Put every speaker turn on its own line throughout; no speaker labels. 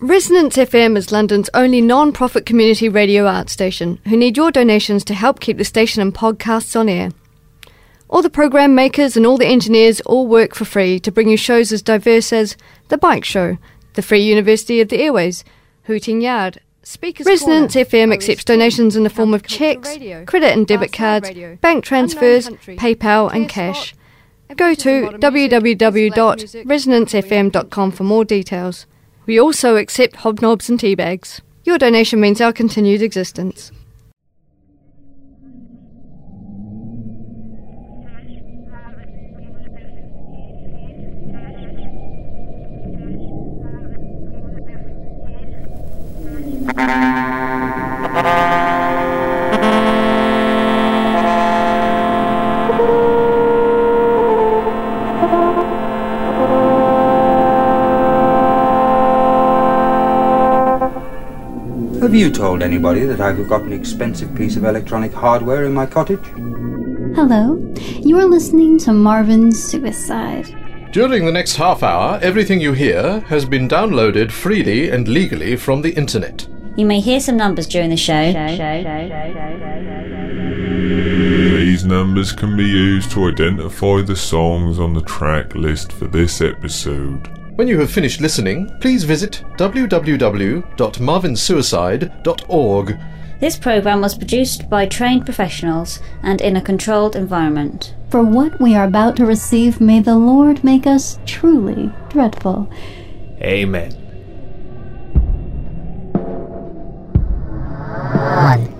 Resonance FM is London's only non profit community radio art station who need your donations to help keep the station and podcasts on air. All the program makers and all the engineers all work for free to bring you shows as diverse as The Bike Show, The Free University of the Airways, Hooting Yard, Speakers Resonance Corner, FM accepts donations in the form of cheques, credit and debit cards, radio, bank transfers, PayPal and cash. Go to www.resonancefm.com for more details. We also accept hobnobs and tea bags. Your donation means our continued existence.
Have you told anybody that I've got an expensive piece of electronic hardware in my cottage?
Hello. You are listening to Marvin's Suicide.
During the next half hour, everything you hear has been downloaded freely and legally from the internet.
You may hear some numbers during the show.
These numbers can be used to identify the songs on the track list for this episode.
When you have finished listening, please visit www.marvinsuicide.org.
This program was produced by trained professionals and in a controlled environment.
For what we are about to receive, may the Lord make us truly dreadful.
Amen.
One.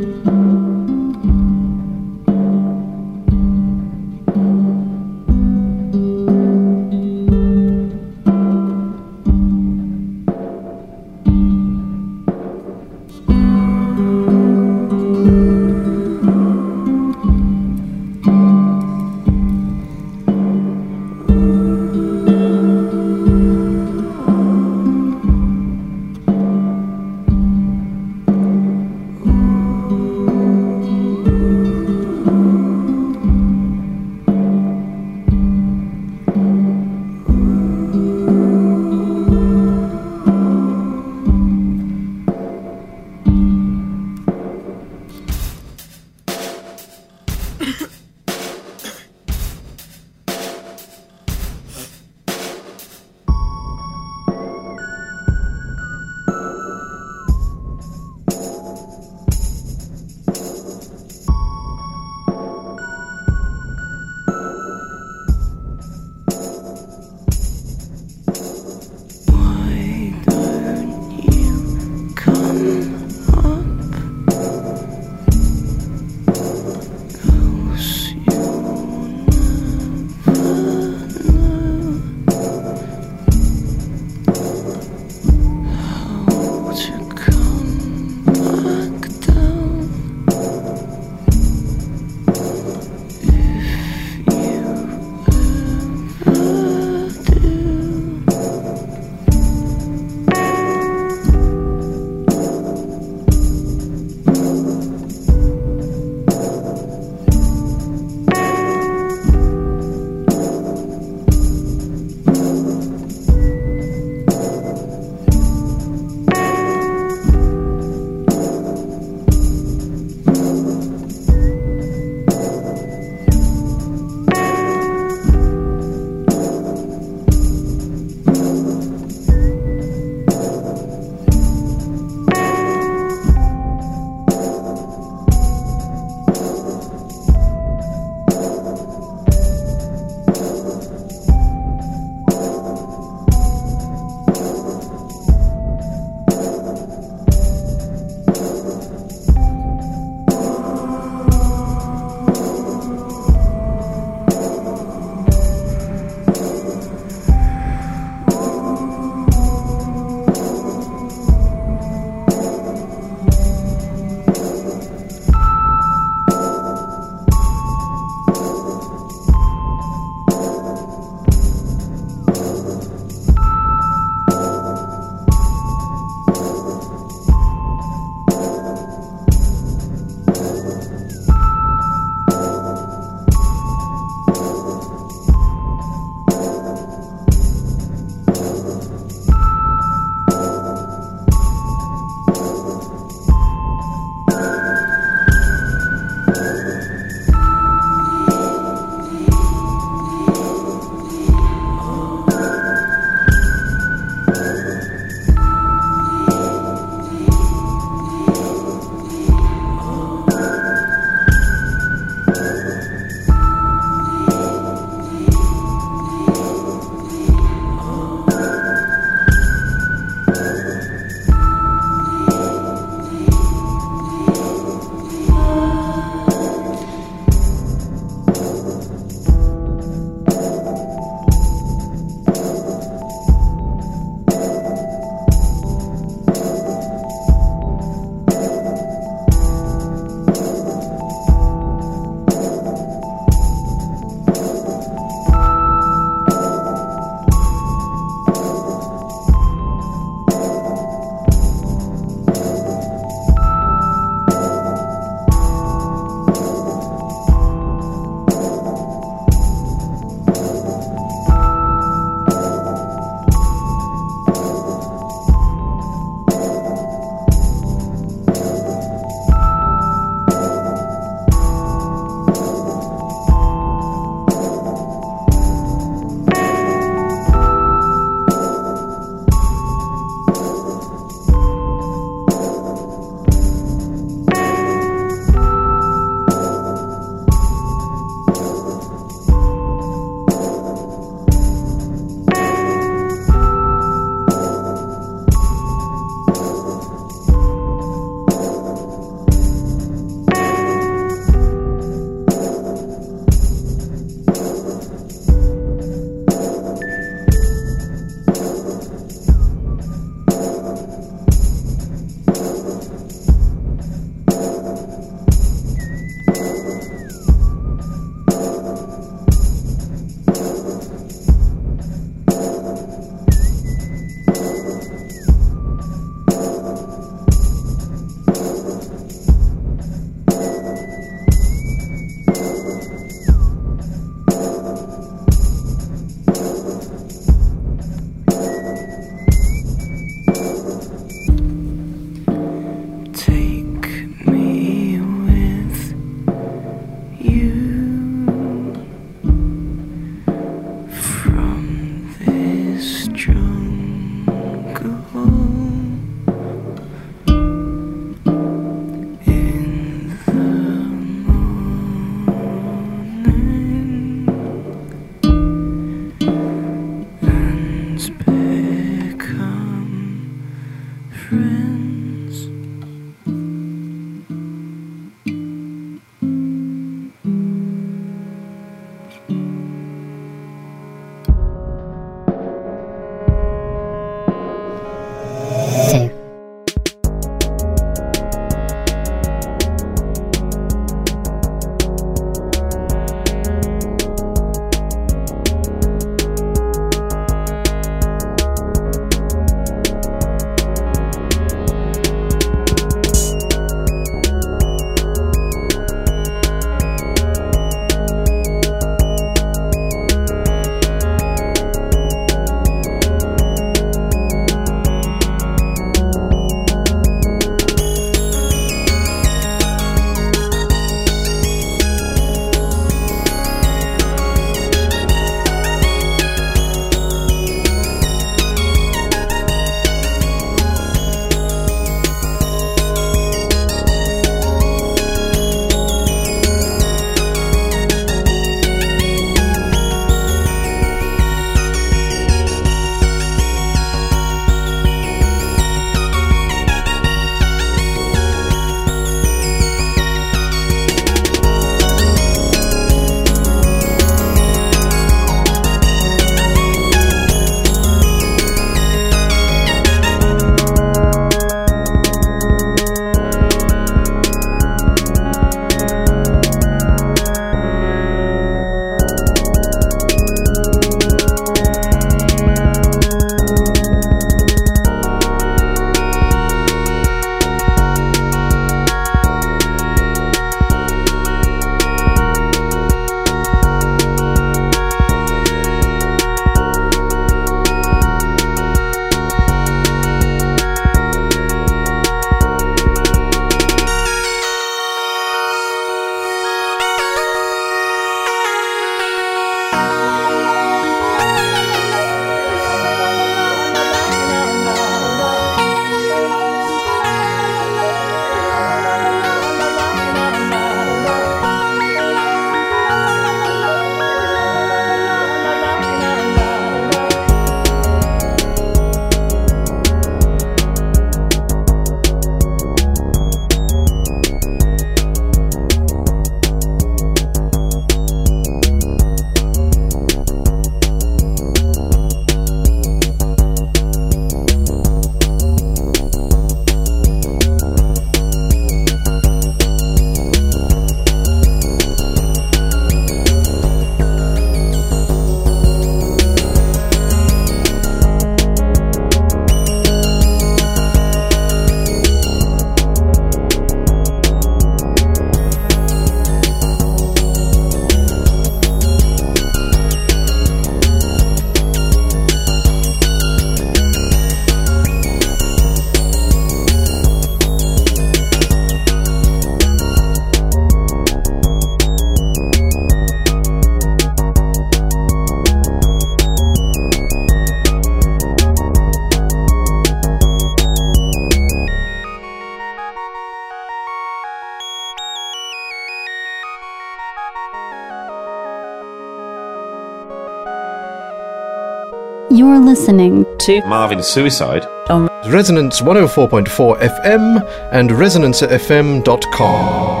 Listening
to Marvin Suicide
on
Resonance 104.4 FM and ResonanceFM.com.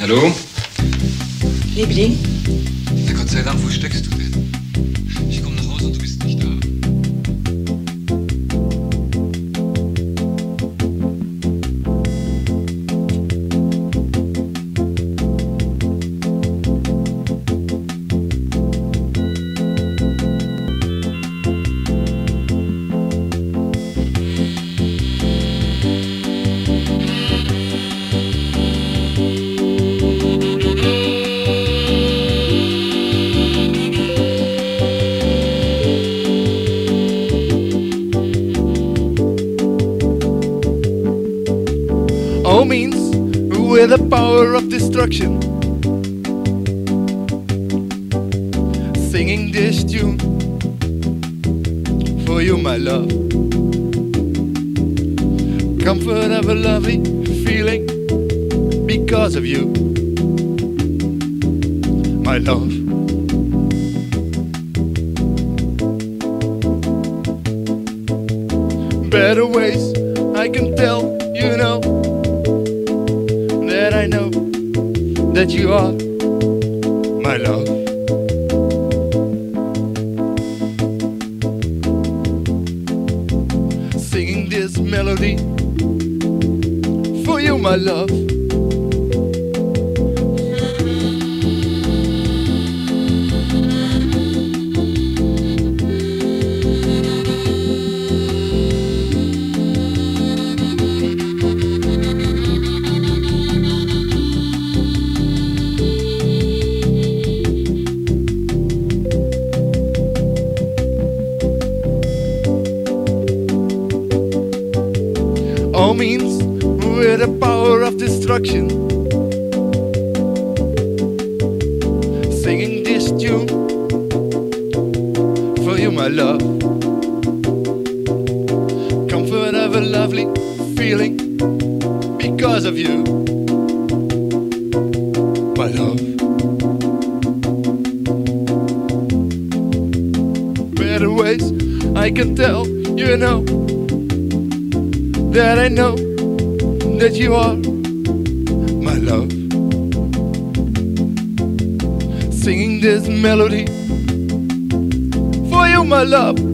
Hallo?
Liebling?
Na Gott sei Dank, wo steckst du denn?
Destruction. Singing this tune for you, my love. Comfort of a lovely feeling because of you, my love. Better ways that you are my love. Singing this melody for you, my love. Means with the power of destruction. Singing this tune for you, my love. Comfort of a lovely feeling because of you, my love. Better ways I can tell you know that I know that you are my love. Singing this melody for you, my love.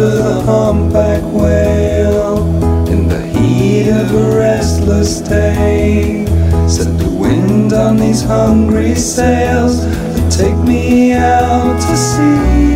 The humpback whale in the heat of a restless day. Set the wind on these hungry sails and take me out to sea.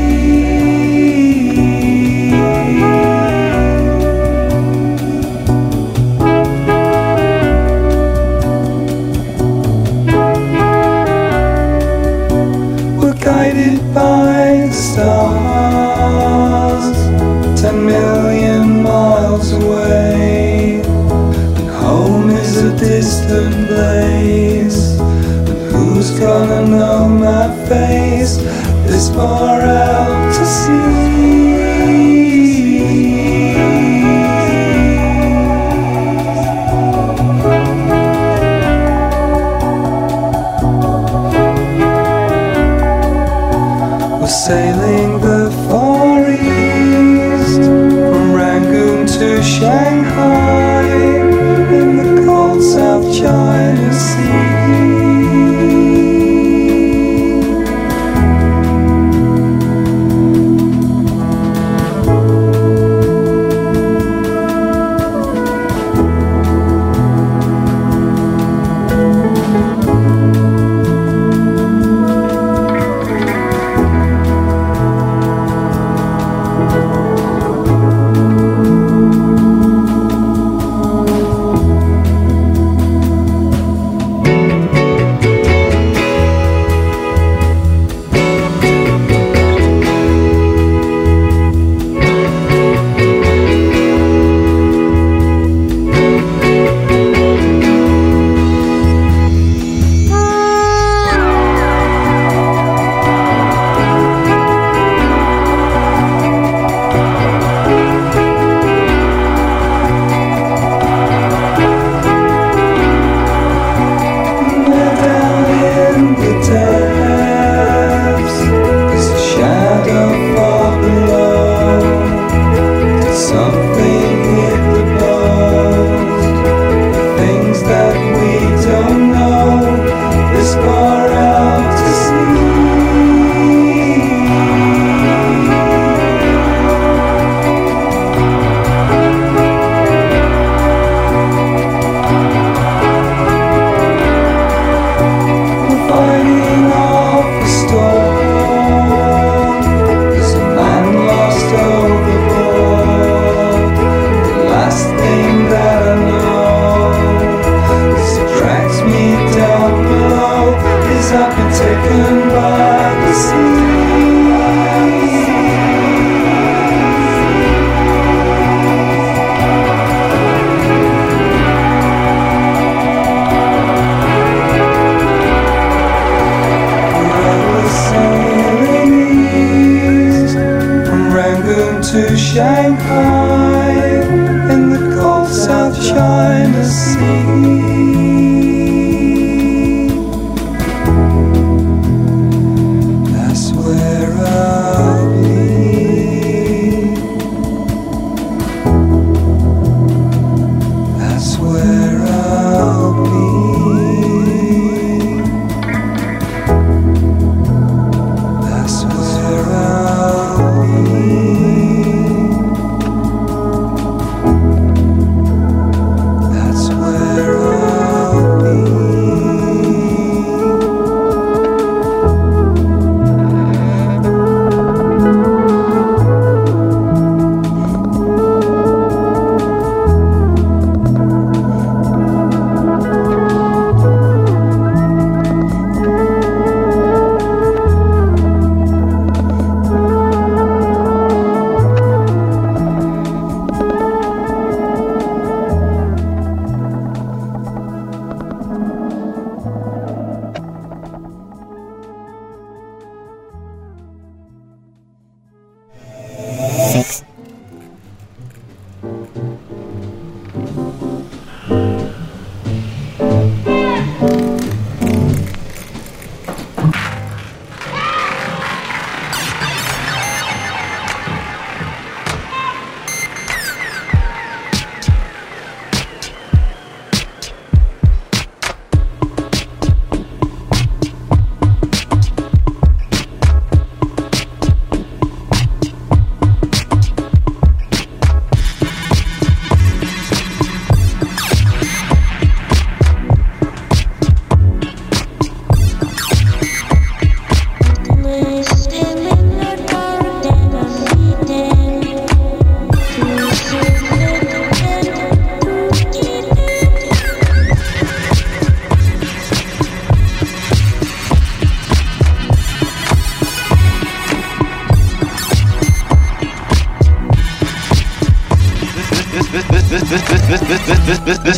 Sailing the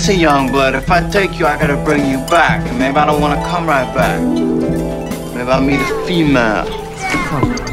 a
young blood. If I take you, I gotta bring you back. Maybe I don't wanna come right back. Maybe I'll meet a female.
The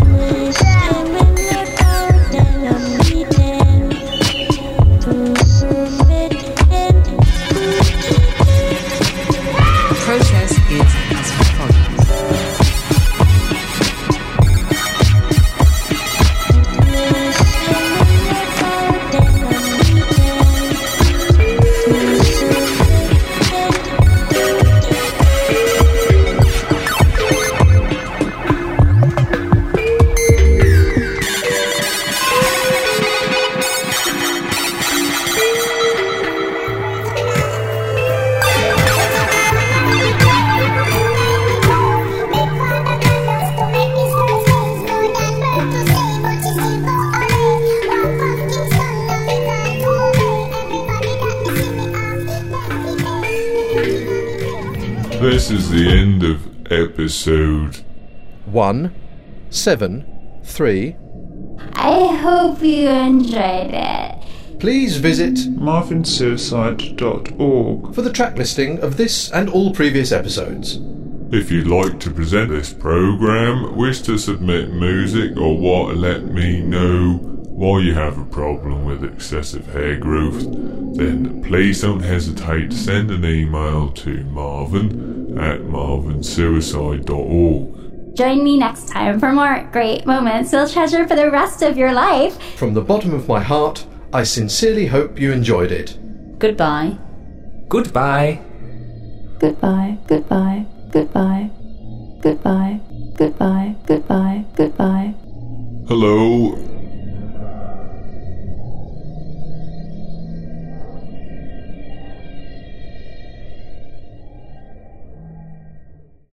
7, 3.
I hope you enjoyed it.
Please visit
marvinsuicide.org
for the track listing of this and all previous episodes.
If you'd like to present this program, wish to submit music, or want to let me know why you have a problem with excessive hair growth, then please don't hesitate to send an email to marvin at marvinsuicide.org.
Join me next time for more great moments you'll treasure for the rest of your life.
From the bottom of my heart, I sincerely hope you enjoyed it.
Goodbye.
Goodbye.
Goodbye, goodbye, goodbye, goodbye, goodbye, goodbye, goodbye.
Hello,